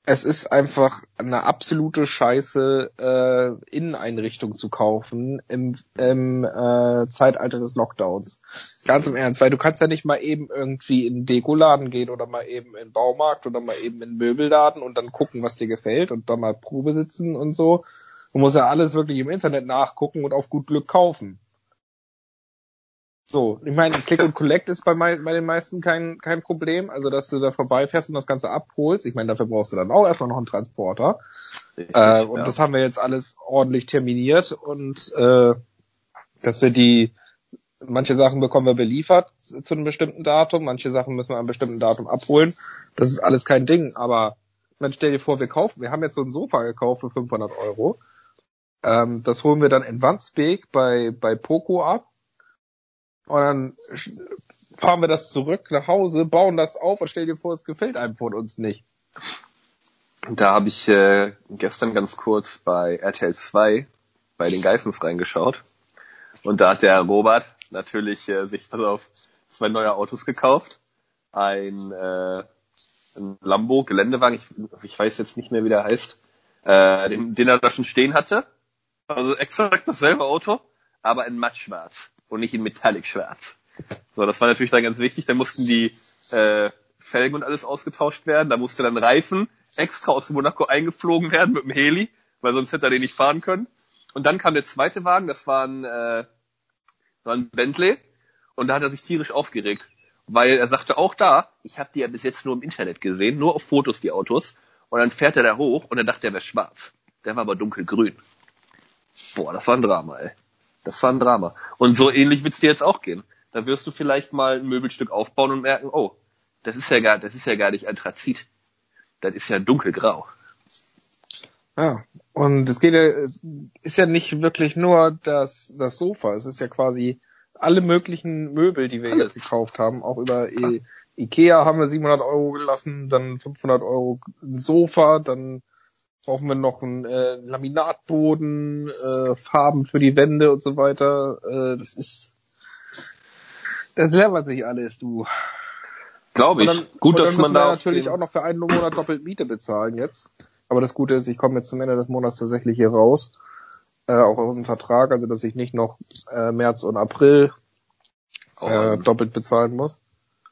es ist einfach eine absolute Scheiße, äh, Inneneinrichtung zu kaufen im, im äh, Zeitalter des Lockdowns. Ganz im Ernst, weil du kannst ja nicht mal eben irgendwie in Dekoladen gehen oder mal eben in Baumarkt oder mal eben in Möbelladen und dann gucken, was dir gefällt und dann mal Probe sitzen und so. Du musst ja alles wirklich im Internet nachgucken und auf gut Glück kaufen. So, ich meine, Click und Collect ist bei, bei den meisten kein, kein Problem. Also, dass du da vorbeifährst und das Ganze abholst. Ich meine, dafür brauchst du dann auch erstmal noch einen Transporter. Richtig, äh, und ja. das haben wir jetzt alles ordentlich terminiert und äh, dass wir die, manche Sachen bekommen wir beliefert zu einem bestimmten Datum, manche Sachen müssen wir an einem bestimmten Datum abholen. Das ist alles kein Ding, aber man stell dir vor, wir kaufen, wir haben jetzt so ein Sofa gekauft für 500 Euro. Ähm, das holen wir dann in Wandsbek bei, bei Poco ab und dann fahren wir das zurück nach Hause, bauen das auf und stell dir vor, es gefällt einem von uns nicht. Da habe ich äh, gestern ganz kurz bei RTL 2 bei den Geissens reingeschaut. Und da hat der Robert natürlich äh, sich, pass auf, zwei neue Autos gekauft. Ein, äh, ein Lambo Geländewagen, ich, ich weiß jetzt nicht mehr, wie der heißt, äh, den, den er da schon stehen hatte. Also exakt dasselbe Auto, aber in mattschwarz und nicht in Metallic Schwarz. So, das war natürlich dann ganz wichtig. Da mussten die äh, Felgen und alles ausgetauscht werden. Da musste dann Reifen extra aus Monaco eingeflogen werden mit dem Heli, weil sonst hätte er den nicht fahren können. Und dann kam der zweite Wagen, das war ein, äh, war ein Bentley. Und da hat er sich tierisch aufgeregt. Weil er sagte auch da, ich habe die ja bis jetzt nur im Internet gesehen, nur auf Fotos die Autos. Und dann fährt er da hoch und er dachte, er wäre schwarz. Der war aber dunkelgrün. Boah, das war ein Drama, ey. Das war ein Drama. Und so ähnlich wird's dir jetzt auch gehen. Da wirst du vielleicht mal ein Möbelstück aufbauen und merken, oh, das ist ja gar, das ist ja gar nicht Anthrazit. das ist ja dunkelgrau. Ja, und es geht ja, ist ja nicht wirklich nur das, das Sofa, es ist ja quasi alle möglichen Möbel, die wir Alles. jetzt gekauft haben, auch über I Ikea haben wir 700 Euro gelassen, dann 500 Euro ein Sofa, dann brauchen wir noch einen äh, Laminatboden, äh, Farben für die Wände und so weiter. Äh, das ist, das lernt sich alles, du. Glaube ich. Dann, Gut, dass man da natürlich auch noch für einen Monat doppelt Miete bezahlen jetzt. Aber das Gute ist, ich komme jetzt zum Ende des Monats tatsächlich hier raus, äh, auch aus dem Vertrag, also dass ich nicht noch äh, März und April äh, doppelt bezahlen muss.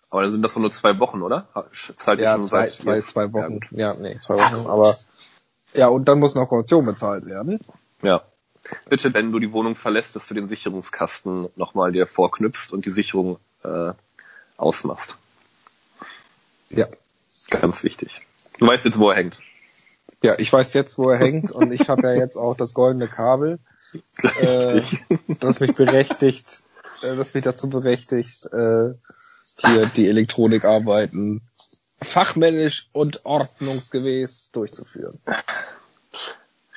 Aber dann sind das nur zwei Wochen, oder? Zahlt ja, zwei, zwei, zwei Wochen. Ja, ja, nee, zwei Wochen. Aber ja, und dann muss noch Kaution bezahlt werden. Ja. Bitte, wenn du die Wohnung verlässt, dass du den Sicherungskasten nochmal dir vorknüpfst und die Sicherung äh, ausmachst. Ja. Ganz wichtig. Du weißt jetzt, wo er hängt. Ja, ich weiß jetzt, wo er hängt und ich habe ja jetzt auch das goldene Kabel, äh, das mich berechtigt, äh, das mich dazu berechtigt, äh, hier die Elektronikarbeiten fachmännisch und ordnungsgemäß durchzuführen.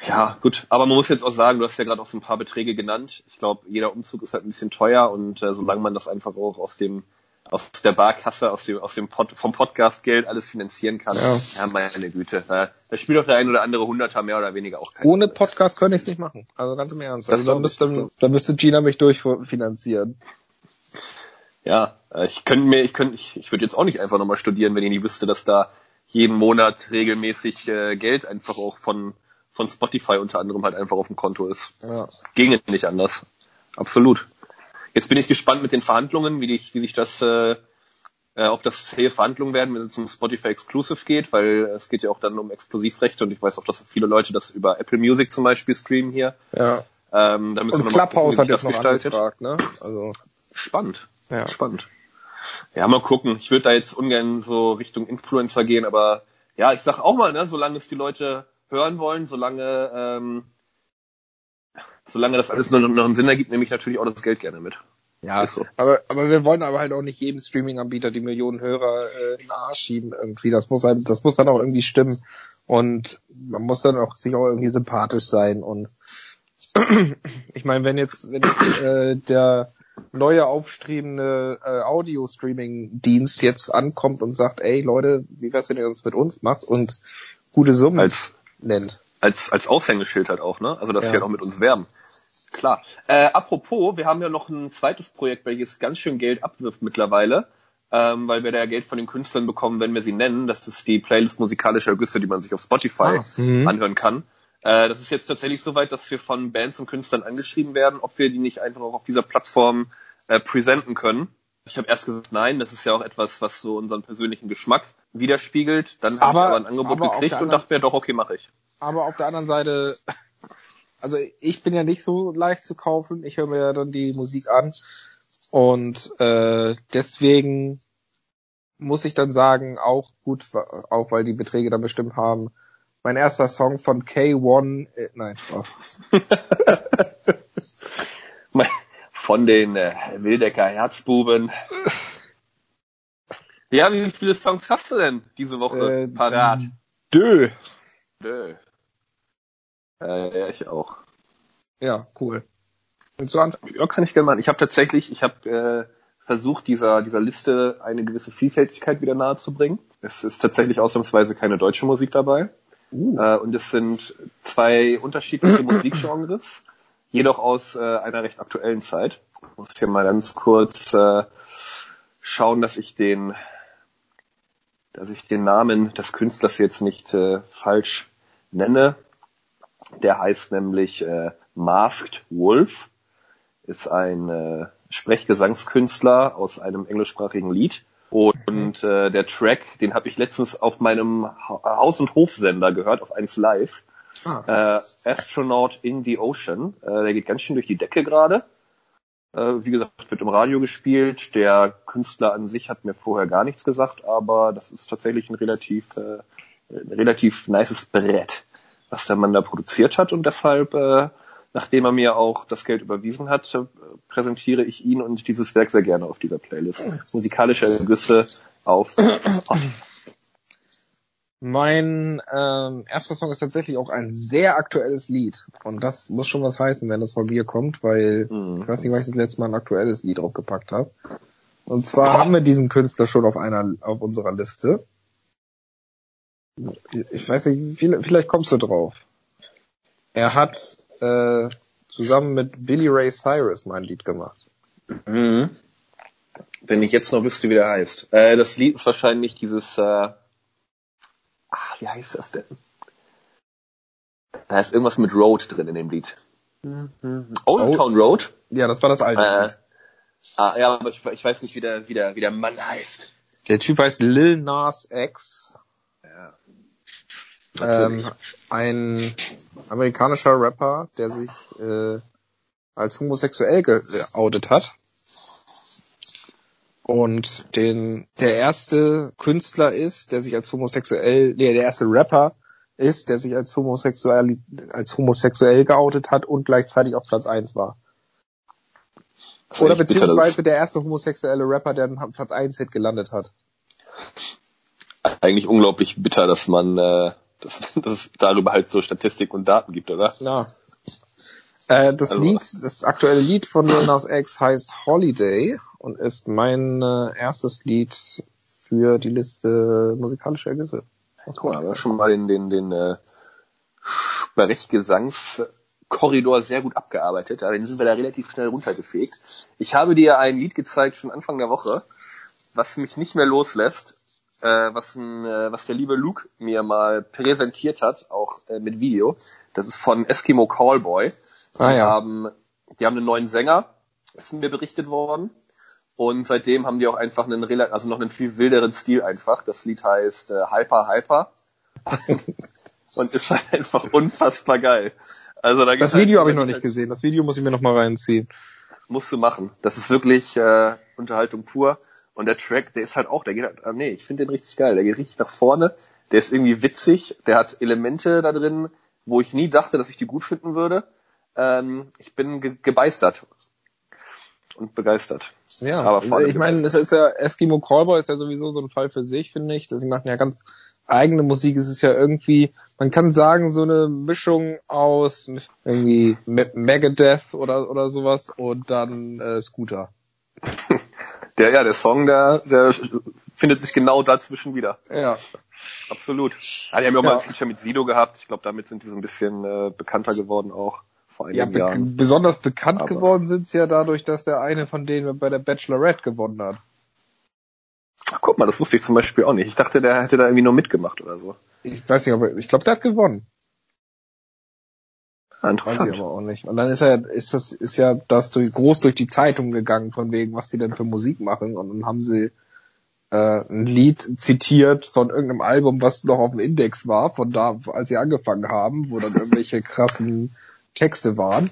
Ja, gut. Aber man muss jetzt auch sagen, du hast ja gerade auch so ein paar Beträge genannt. Ich glaube, jeder Umzug ist halt ein bisschen teuer und äh, solange man das einfach auch aus dem aus der Barkasse, aus dem, aus dem Pod, vom Podcastgeld alles finanzieren kann. Ja, ja meine Güte. Da, da spielt doch der ein oder andere Hunderter mehr oder weniger auch keine Ohne Podcast könnte ich es nicht machen. Also ganz im Ernst. Also dann müsste, dann müsste Gina mich durchfinanzieren. Ja, ich könnte mir, ich könnte, ich, ich würde jetzt auch nicht einfach nochmal studieren, wenn ich nicht wüsste, dass da jeden Monat regelmäßig äh, Geld einfach auch von von Spotify unter anderem halt einfach auf dem Konto ist. Ja. Ginge nicht anders. Absolut. Jetzt bin ich gespannt mit den Verhandlungen, wie, die, wie sich das, äh, äh, ob das zähe Verhandlungen werden, wenn es um Spotify Exclusive geht, weil es geht ja auch dann um Explosivrechte und ich weiß auch, dass viele Leute das über Apple Music zum Beispiel streamen hier. Ja. Ähm, da müssen und wir noch Clubhouse gucken, hat das gestaltet. Angefragt, ne? Also spannend. Ja. Spannend. Ja, mal gucken. Ich würde da jetzt ungern so Richtung Influencer gehen, aber ja, ich sag auch mal, ne, solange es die Leute hören wollen, solange ähm, solange das alles noch, noch einen Sinn ergibt, nehme ich natürlich auch das Geld gerne mit. Ja, so. aber, aber wir wollen aber halt auch nicht jedem Streaming-Anbieter die Millionen Hörer äh, in den Arsch schieben irgendwie. Das muss halt, das muss dann auch irgendwie stimmen. Und man muss dann auch sich auch irgendwie sympathisch sein. Und ich meine, wenn jetzt, wenn jetzt äh, der neue aufstrebende äh, Audio-Streaming-Dienst jetzt ankommt und sagt, ey Leute, wie wär's, wenn ihr das mit uns macht und gute Summen als, nennt. Als, als Aushängeschild halt auch, ne? Also, dass ja. sie halt auch mit uns werben. Klar. Äh, apropos, wir haben ja noch ein zweites Projekt, welches ganz schön Geld abwirft mittlerweile, ähm, weil wir da ja Geld von den Künstlern bekommen, wenn wir sie nennen. Das ist die Playlist musikalischer Güsse, die man sich auf Spotify ah, mhm. anhören kann. Äh, das ist jetzt tatsächlich soweit, dass wir von Bands und Künstlern angeschrieben werden, ob wir die nicht einfach auch auf dieser Plattform äh, präsenten können. Ich habe erst gesagt, nein, das ist ja auch etwas, was so unseren persönlichen Geschmack widerspiegelt. Dann habe ich aber ein Angebot gekriegt und dachte mir, doch, okay, mache ich. Aber auf der anderen Seite, also ich bin ja nicht so leicht zu kaufen. Ich höre mir ja dann die Musik an. Und äh, deswegen muss ich dann sagen, auch gut, auch weil die Beträge dann bestimmt haben, mein erster Song von K1, äh, nein, Spaß. von den äh, Wildecker Herzbuben. Ja, wie viele Songs hast du denn diese Woche äh, parat? Dö. Dö. Äh, ja, ich auch. Ja, cool. Und so ja, kann ich gerne machen. Ich habe tatsächlich, ich habe äh, versucht, dieser dieser Liste eine gewisse Vielfältigkeit wieder nahezubringen. Es ist tatsächlich ausnahmsweise keine deutsche Musik dabei. Uh. Äh, und es sind zwei unterschiedliche Musikgenres, jedoch aus äh, einer recht aktuellen Zeit. Ich muss hier mal ganz kurz äh, schauen, dass ich den dass ich den Namen des Künstlers jetzt nicht äh, falsch nenne. Der heißt nämlich äh, Masked Wolf, ist ein äh, Sprechgesangskünstler aus einem englischsprachigen Lied. Und äh, der Track, den habe ich letztens auf meinem Haus- und Hofsender gehört, auf 1 Live. Ah. Äh, Astronaut in the Ocean. Äh, der geht ganz schön durch die Decke gerade. Äh, wie gesagt, wird im Radio gespielt. Der Künstler an sich hat mir vorher gar nichts gesagt, aber das ist tatsächlich ein relativ, äh, ein relativ nices Brett, was der Mann da produziert hat. Und deshalb äh, nachdem er mir auch das Geld überwiesen hat, äh, präsentiere ich ihn und dieses Werk sehr gerne auf dieser Playlist. Musikalische Ergüsse auf. Mein ähm, erster Song ist tatsächlich auch ein sehr aktuelles Lied. Und das muss schon was heißen, wenn das von mir kommt, weil mhm. ich weiß nicht, wann ich das letzte Mal ein aktuelles Lied draufgepackt habe. Und zwar haben wir diesen Künstler schon auf einer auf unserer Liste. Ich weiß nicht, vielleicht kommst du drauf. Er hat äh, zusammen mit Billy Ray Cyrus mein Lied gemacht. Mhm. Wenn ich jetzt noch wüsste, wie der heißt. Äh, das Lied ist wahrscheinlich dieses, äh, ah, wie heißt das denn? Da ist irgendwas mit Road drin in dem Lied. Mhm. Old Town Road? Ja, das war das alte äh, Lied. Ah, ja, aber ich, ich, weiß nicht, wie der, wie, der, wie der Mann heißt. Der Typ heißt Lil Nas X. Ähm, ein amerikanischer Rapper, der sich äh, als homosexuell geoutet hat und den der erste Künstler ist, der sich als homosexuell, nee, der erste Rapper ist, der sich als homosexuell als homosexuell geoutet hat und gleichzeitig auf Platz eins war. Oder beziehungsweise bitter, der erste homosexuelle Rapper, der einen Platz 1 Hit gelandet hat. Eigentlich unglaublich bitter, dass man äh, dass, dass es darüber halt so Statistik und Daten gibt, oder? Ja. Äh, das also, Lied, das aktuelle Lied von Lil Nas X heißt Holiday und ist mein äh, erstes Lied für die Liste musikalischer Ergüsse. Mal, wir schon mal den, den, den äh, Sprechgesangskorridor sehr gut abgearbeitet. Aber den sind wir da relativ schnell runtergefegt. Ich habe dir ein Lied gezeigt schon Anfang der Woche, was mich nicht mehr loslässt, äh, was, ein, äh, was der liebe Luke mir mal präsentiert hat, auch äh, mit Video. Das ist von Eskimo Callboy. Ah, ja. haben, die haben einen neuen Sänger, ist mir berichtet worden. Und seitdem haben die auch einfach einen, also noch einen viel wilderen Stil einfach. Das Lied heißt äh, Hyper Hyper. und ist halt einfach unfassbar geil. Also da das Video halt, habe ich noch nicht gesehen. Das Video muss ich mir noch mal reinziehen. Musst du machen. Das ist wirklich äh, Unterhaltung pur. Und der Track, der ist halt auch, der geht halt, ah, nee, ich finde den richtig geil. Der geht richtig nach vorne. Der ist irgendwie witzig. Der hat Elemente da drin, wo ich nie dachte, dass ich die gut finden würde. Ähm, ich bin ge gebeistert und begeistert. Ja, aber ich meine, es ist ja Eskimo Callboy ist ja sowieso so ein Fall für sich, finde ich. Sie machen ja ganz eigene Musik. Es ist ja irgendwie, man kann sagen, so eine Mischung aus irgendwie Megadeth oder oder sowas und dann äh, Scooter. Der, ja, der Song, der, der findet sich genau dazwischen wieder. Ja. Absolut. Ah, die haben ja auch ja. mal ein Feature mit Sido gehabt. Ich glaube, damit sind die so ein bisschen äh, bekannter geworden auch vor einigen ja, be Jahren. Besonders bekannt Aber geworden sind sie ja dadurch, dass der eine von denen bei der Bachelorette gewonnen hat. Ach, guck mal, das wusste ich zum Beispiel auch nicht. Ich dachte, der hätte da irgendwie nur mitgemacht oder so. Ich weiß nicht, aber ich glaube, der hat gewonnen. Interessant. Weiß ich aber auch nicht. Und dann ist er, ist das, ist ja das durch, groß durch die Zeitung gegangen, von wegen, was die denn für Musik machen. Und dann haben sie äh, ein Lied zitiert von irgendeinem Album, was noch auf dem Index war, von da, als sie angefangen haben, wo dann irgendwelche krassen Texte waren.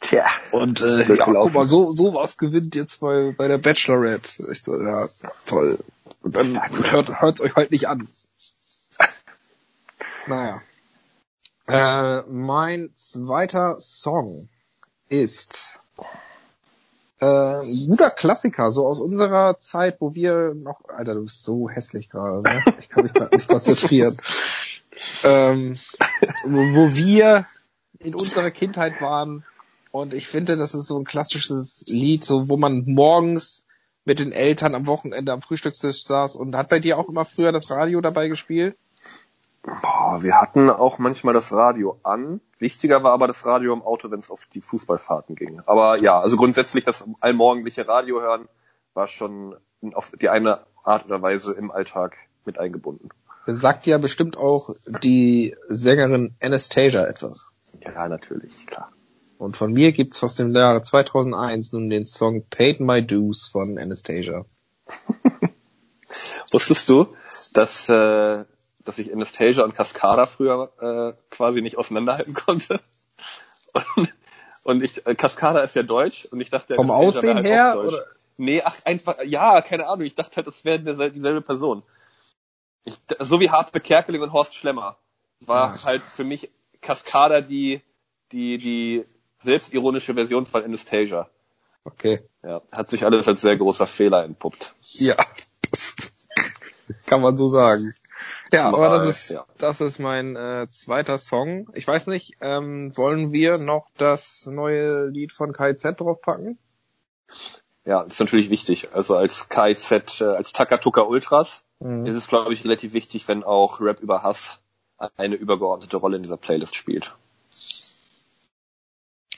Tja. Und äh, ja, guck mal, so sowas gewinnt jetzt bei, bei der Bachelorette. Ich so, ja, toll. Und dann ja, hört hört's euch halt nicht an. naja. Äh, mein zweiter Song ist äh, ein guter Klassiker, so aus unserer Zeit, wo wir noch, Alter, du bist so hässlich gerade, ne? Ich kann mich gerade nicht konzentrieren. ähm, wo, wo wir in unserer Kindheit waren und ich finde, das ist so ein klassisches Lied, so wo man morgens mit den Eltern am Wochenende am Frühstückstisch saß und hat bei dir auch immer früher das Radio dabei gespielt? Boah, wir hatten auch manchmal das Radio an. Wichtiger war aber das Radio im Auto, wenn es auf die Fußballfahrten ging. Aber ja, also grundsätzlich das allmorgendliche Radio hören war schon auf die eine Art oder Weise im Alltag mit eingebunden. Sagt ja bestimmt auch die Sängerin Anastasia etwas. Ja, natürlich, klar. Und von mir gibt's aus dem Jahre 2001 nun den Song Paid My Dues von Anastasia. Wusstest du, dass äh, dass ich Anastasia und Cascada früher äh, quasi nicht auseinanderhalten konnte. Und, und ich, äh, Cascada ist ja deutsch und ich dachte, vom Aussehen halt her oder? Nee, ach einfach, ja, keine Ahnung. Ich dachte halt, das wäre dieselbe Person. Ich, so wie Hartwig Kerkeling und Horst Schlemmer war ja. halt für mich Cascada die die die selbstironische Version von Anastasia. Okay. Ja, hat sich alles als sehr großer Fehler entpuppt. Ja. Kann man so sagen. Ja, aber das ist, ja. das ist mein äh, zweiter Song. Ich weiß nicht, ähm, wollen wir noch das neue Lied von KZ draufpacken? Ja, das ist natürlich wichtig. Also als KZ, äh, als Takatuka Ultras mhm. ist es, glaube ich, relativ wichtig, wenn auch Rap über Hass eine übergeordnete Rolle in dieser Playlist spielt.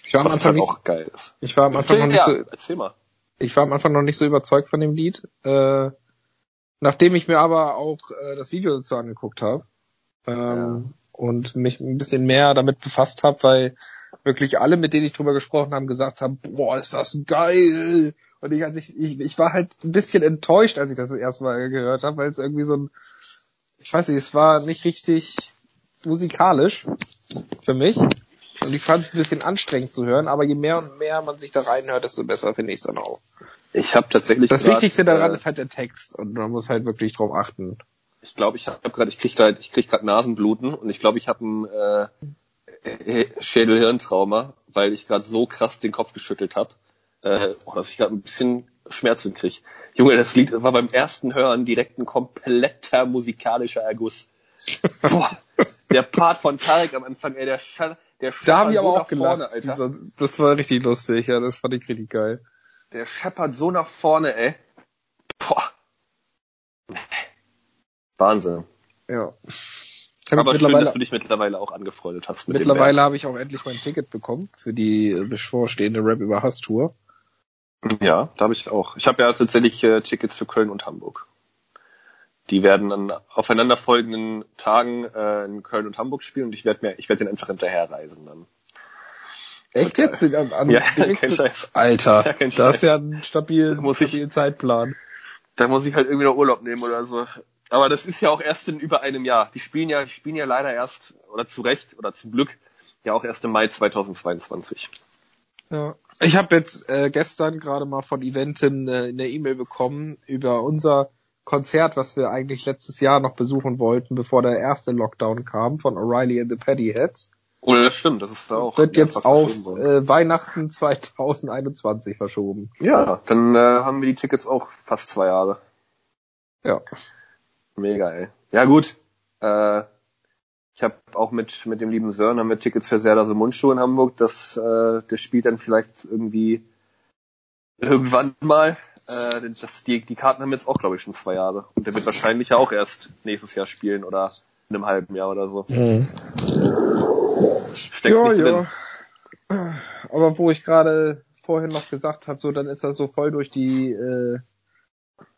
Ich war am Anfang halt nicht, auch geil ist. Ich war am Anfang noch nicht ja, so, erzähl mal. Ich war am Anfang noch nicht so überzeugt von dem Lied. Äh, nachdem ich mir aber auch äh, das Video dazu angeguckt habe ähm, ja. und mich ein bisschen mehr damit befasst habe, weil wirklich alle, mit denen ich drüber gesprochen habe, gesagt haben, boah, ist das geil. Und ich, als ich, ich, ich war halt ein bisschen enttäuscht, als ich das, das erste Mal gehört habe, weil es irgendwie so ein, ich weiß nicht, es war nicht richtig musikalisch für mich. Und ich fand es ein bisschen anstrengend zu hören, aber je mehr und mehr man sich da reinhört, desto besser finde ich es dann auch. Ich habe tatsächlich. Das grad, Wichtigste daran äh, ist halt der Text und man muss halt wirklich drauf achten. Ich glaube, ich habe gerade, ich krieg da, ich krieg gerade Nasenbluten und ich glaube, ich habe ein äh, Schädelhirntrauma, weil ich gerade so krass den Kopf geschüttelt habe, äh, dass ich gerade ein bisschen Schmerzen krieg. Junge, das Lied war beim ersten Hören direkt ein kompletter musikalischer Erguss. Boah, der Part von Tarek am Anfang, ey, der, der Da haben die aber so auch gelacht. Vorne, Alter. Das war richtig lustig, ja, das fand ich richtig geil. Der scheppert so nach vorne, ey. Boah. Wahnsinn. Ja. Aber schön, dass du dich mittlerweile auch angefreundet hast. Mit mittlerweile habe ich auch endlich mein Ticket bekommen für die bevorstehende Rap über Hass Tour. Ja, da habe ich auch. Ich habe ja tatsächlich äh, Tickets für Köln und Hamburg. Die werden an aufeinanderfolgenden Tagen äh, in Köln und Hamburg spielen und ich werde mir, ich werde den einfach hinterherreisen dann. Echt jetzt? An, an ja, kein Scheiß. Alter, ja, kein das ist ja ein stabil, muss stabil ich, Zeitplan. Da muss ich halt irgendwie noch Urlaub nehmen oder so. Aber das ist ja auch erst in über einem Jahr. Die spielen ja, spielen ja leider erst, oder zu Recht, oder zum Glück, ja auch erst im Mai 2022. Ja. Ich habe jetzt äh, gestern gerade mal von Eventim äh, eine E-Mail bekommen über unser Konzert, was wir eigentlich letztes Jahr noch besuchen wollten, bevor der erste Lockdown kam, von O'Reilly and the Paddyheads. Oh, das stimmt, das ist da auch. Wird jetzt auf äh, Weihnachten 2021 verschoben. Ja, dann äh, haben wir die Tickets auch fast zwei Jahre. Ja. Mega, ey. Ja gut. Äh, ich habe auch mit mit dem lieben Sören haben wir Tickets für Serda so Mundschuh in Hamburg. Das äh, das spielt dann vielleicht irgendwie irgendwann mal. Äh, das, die, die Karten haben jetzt auch, glaube ich, schon zwei Jahre. Und der wird wahrscheinlich ja auch erst nächstes Jahr spielen oder in einem halben Jahr oder so. Mhm. Steckst ja, nicht drin. Ja. Aber wo ich gerade vorhin noch gesagt habe, so dann ist er so voll durch die äh,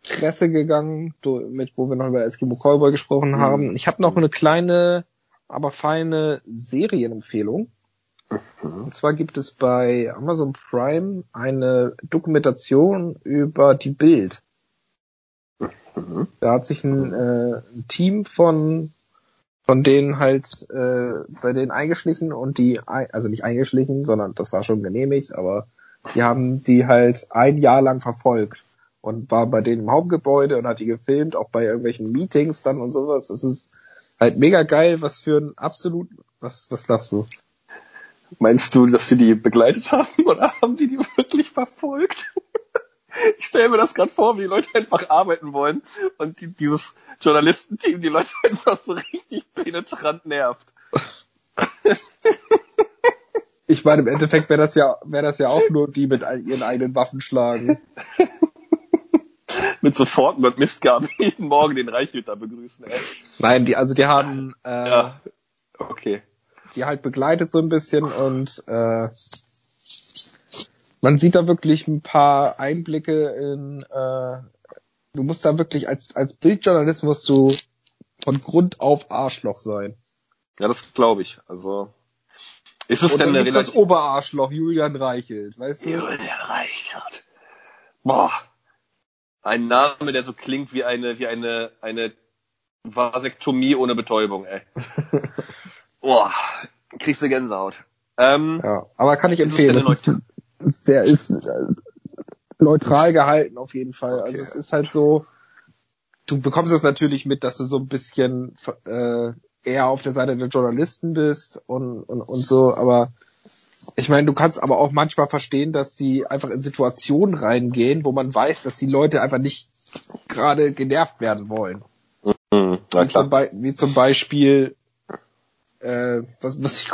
Presse gegangen, mit wo wir noch über Eskimo Callboy gesprochen mhm. haben. Ich habe noch eine kleine, aber feine Serienempfehlung. Mhm. Und zwar gibt es bei Amazon Prime eine Dokumentation über die Bild. Mhm. Da hat sich ein, äh, ein Team von von denen halt äh, bei denen eingeschlichen und die also nicht eingeschlichen, sondern das war schon genehmigt, aber die haben die halt ein Jahr lang verfolgt und war bei denen im Hauptgebäude und hat die gefilmt, auch bei irgendwelchen Meetings dann und sowas. Das ist halt mega geil, was für ein absolut was was lachst du? Meinst du, dass sie die begleitet haben oder haben die die wirklich verfolgt? Ich stelle mir das gerade vor, wie die Leute einfach arbeiten wollen und die, dieses Journalistenteam die Leute einfach so richtig penetrant nervt. Ich meine, im Endeffekt wäre das ja, wäre das ja auch nur die mit ihren eigenen Waffen schlagen. mit so Forken und Mistgaben jeden Morgen den Reichhüter begrüßen, ey. Nein, die, also die haben, äh, ja, okay die halt begleitet so ein bisschen und äh, man sieht da wirklich ein paar Einblicke in, äh, du musst da wirklich als, als Bildjournalist musst du von Grund auf Arschloch sein. Ja, das glaube ich. Also ist es denn eine das Oberarschloch Julian Reichelt, weißt du? Julian Reichelt. Boah. Ein Name, der so klingt wie eine wie eine eine Vasektomie ohne Betäubung, ey. Boah, kriegst du Gänsehaut. Ähm, ja, aber kann ich empfehlen. Das ist, sehr ist äh, neutral gehalten auf jeden Fall. Okay. Also es ist halt so, du bekommst es natürlich mit, dass du so ein bisschen äh, eher auf der Seite der Journalisten bist und, und, und so, aber ich meine, du kannst aber auch manchmal verstehen, dass die einfach in Situationen reingehen, wo man weiß, dass die Leute einfach nicht gerade genervt werden wollen. Mhm. wie, zum wie, zum Beispiel, äh, was, was ich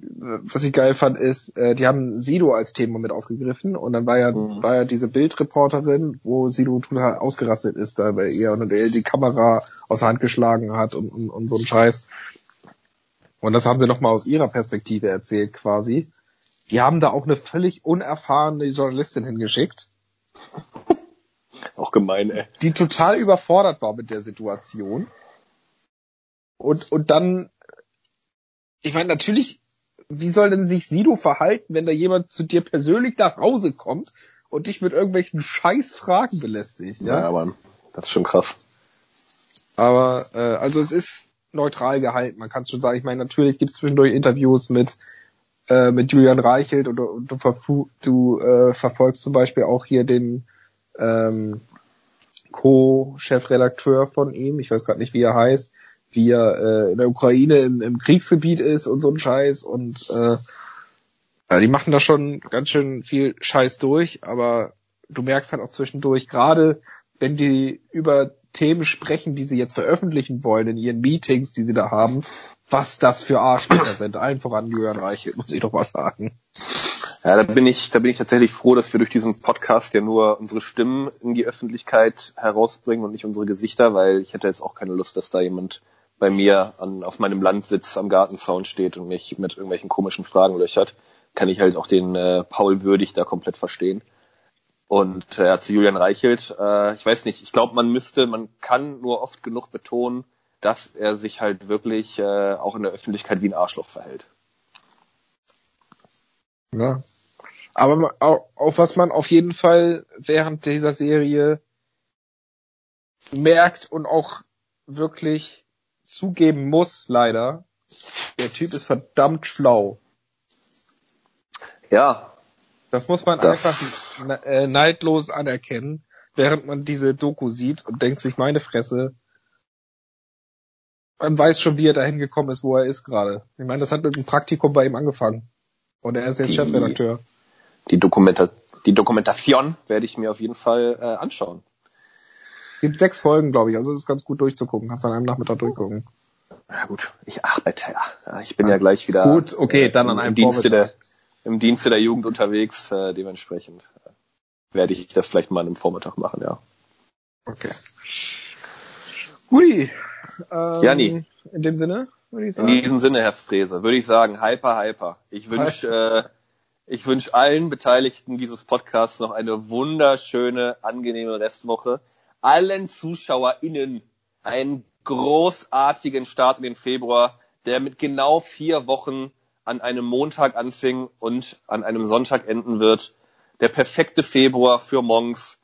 was ich geil fand, ist, äh, die haben Sido als Thema mit aufgegriffen und dann war ja, mhm. war ja diese Bildreporterin, wo Sido total ausgerastet ist, da bei ihr und er die Kamera aus der Hand geschlagen hat und, und, und so ein Scheiß. Und das haben sie nochmal aus ihrer Perspektive erzählt quasi. Die haben da auch eine völlig unerfahrene Journalistin hingeschickt. Auch gemein, ey. Die total überfordert war mit der Situation. Und, und dann, ich meine, natürlich, wie soll denn sich Sido verhalten, wenn da jemand zu dir persönlich nach Hause kommt und dich mit irgendwelchen Scheißfragen belästigt? Ja, ja aber das ist schon krass. Aber, äh, also es ist neutral gehalten, man kann es schon sagen. Ich meine, natürlich gibt es zwischendurch Interviews mit äh, mit Julian Reichelt und, und du, du äh, verfolgst zum Beispiel auch hier den ähm, Co-Chefredakteur von ihm, ich weiß gerade nicht, wie er heißt, wie er äh, in der Ukraine im, im Kriegsgebiet ist und so ein Scheiß und äh, ja, die machen da schon ganz schön viel Scheiß durch, aber du merkst halt auch zwischendurch, gerade wenn die über Themen sprechen, die sie jetzt veröffentlichen wollen in ihren Meetings, die sie da haben, was das für Arschlöcher sind. Einfach an Julian Reichelt, muss ich doch mal sagen. Ja, da bin ich, da bin ich tatsächlich froh, dass wir durch diesen Podcast ja nur unsere Stimmen in die Öffentlichkeit herausbringen und nicht unsere Gesichter, weil ich hätte jetzt auch keine Lust, dass da jemand bei mir an, auf meinem Landsitz am Gartenzaun steht und mich mit irgendwelchen komischen Fragen löchert. Kann ich halt auch den äh, Paul Würdig da komplett verstehen. Und äh, zu Julian Reichelt, äh, ich weiß nicht, ich glaube, man müsste, man kann nur oft genug betonen, dass er sich halt wirklich äh, auch in der Öffentlichkeit wie ein Arschloch verhält. Ja. Aber auf was man auf jeden Fall während dieser Serie merkt und auch wirklich zugeben muss, leider, der Typ ist verdammt schlau. Ja. Das muss man das einfach äh, neidlos anerkennen, während man diese Doku sieht und denkt sich, meine Fresse, man weiß schon, wie er dahin gekommen ist, wo er ist gerade. Ich meine, das hat mit einem Praktikum bei ihm angefangen. Und er ist jetzt die, Chefredakteur. Die, Dokumenta die Dokumentation werde ich mir auf jeden Fall äh, anschauen. Gibt sechs Folgen, glaube ich, also es ist ganz gut durchzugucken. Kannst an einem Nachmittag durchgucken. Na gut, ich arbeite ja. Ich bin ja, ja gleich wieder gut, okay, dann an einem im Dienste der im Dienste der Jugend unterwegs, äh, dementsprechend äh, werde ich das vielleicht mal am Vormittag machen, ja. Okay. Hui. Ähm, ja, nie. In dem Sinne? würde ich sagen. In diesem Sinne, Herr Frese, würde ich sagen, hyper, hyper. Ich wünsche äh, ich wünsche allen Beteiligten dieses Podcasts noch eine wunderschöne, angenehme Restwoche. Allen ZuschauerInnen einen großartigen Start in den Februar, der mit genau vier Wochen an einem Montag anfing und an einem Sonntag enden wird. Der perfekte Februar für Monks.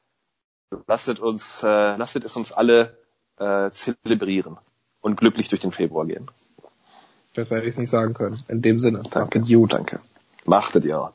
Lasset uns, äh, lasset es uns alle äh, zelebrieren und glücklich durch den Februar gehen. Besser hätte ich es nicht sagen können. In dem Sinne. Danke. Danke. Danke. Machtet ihr.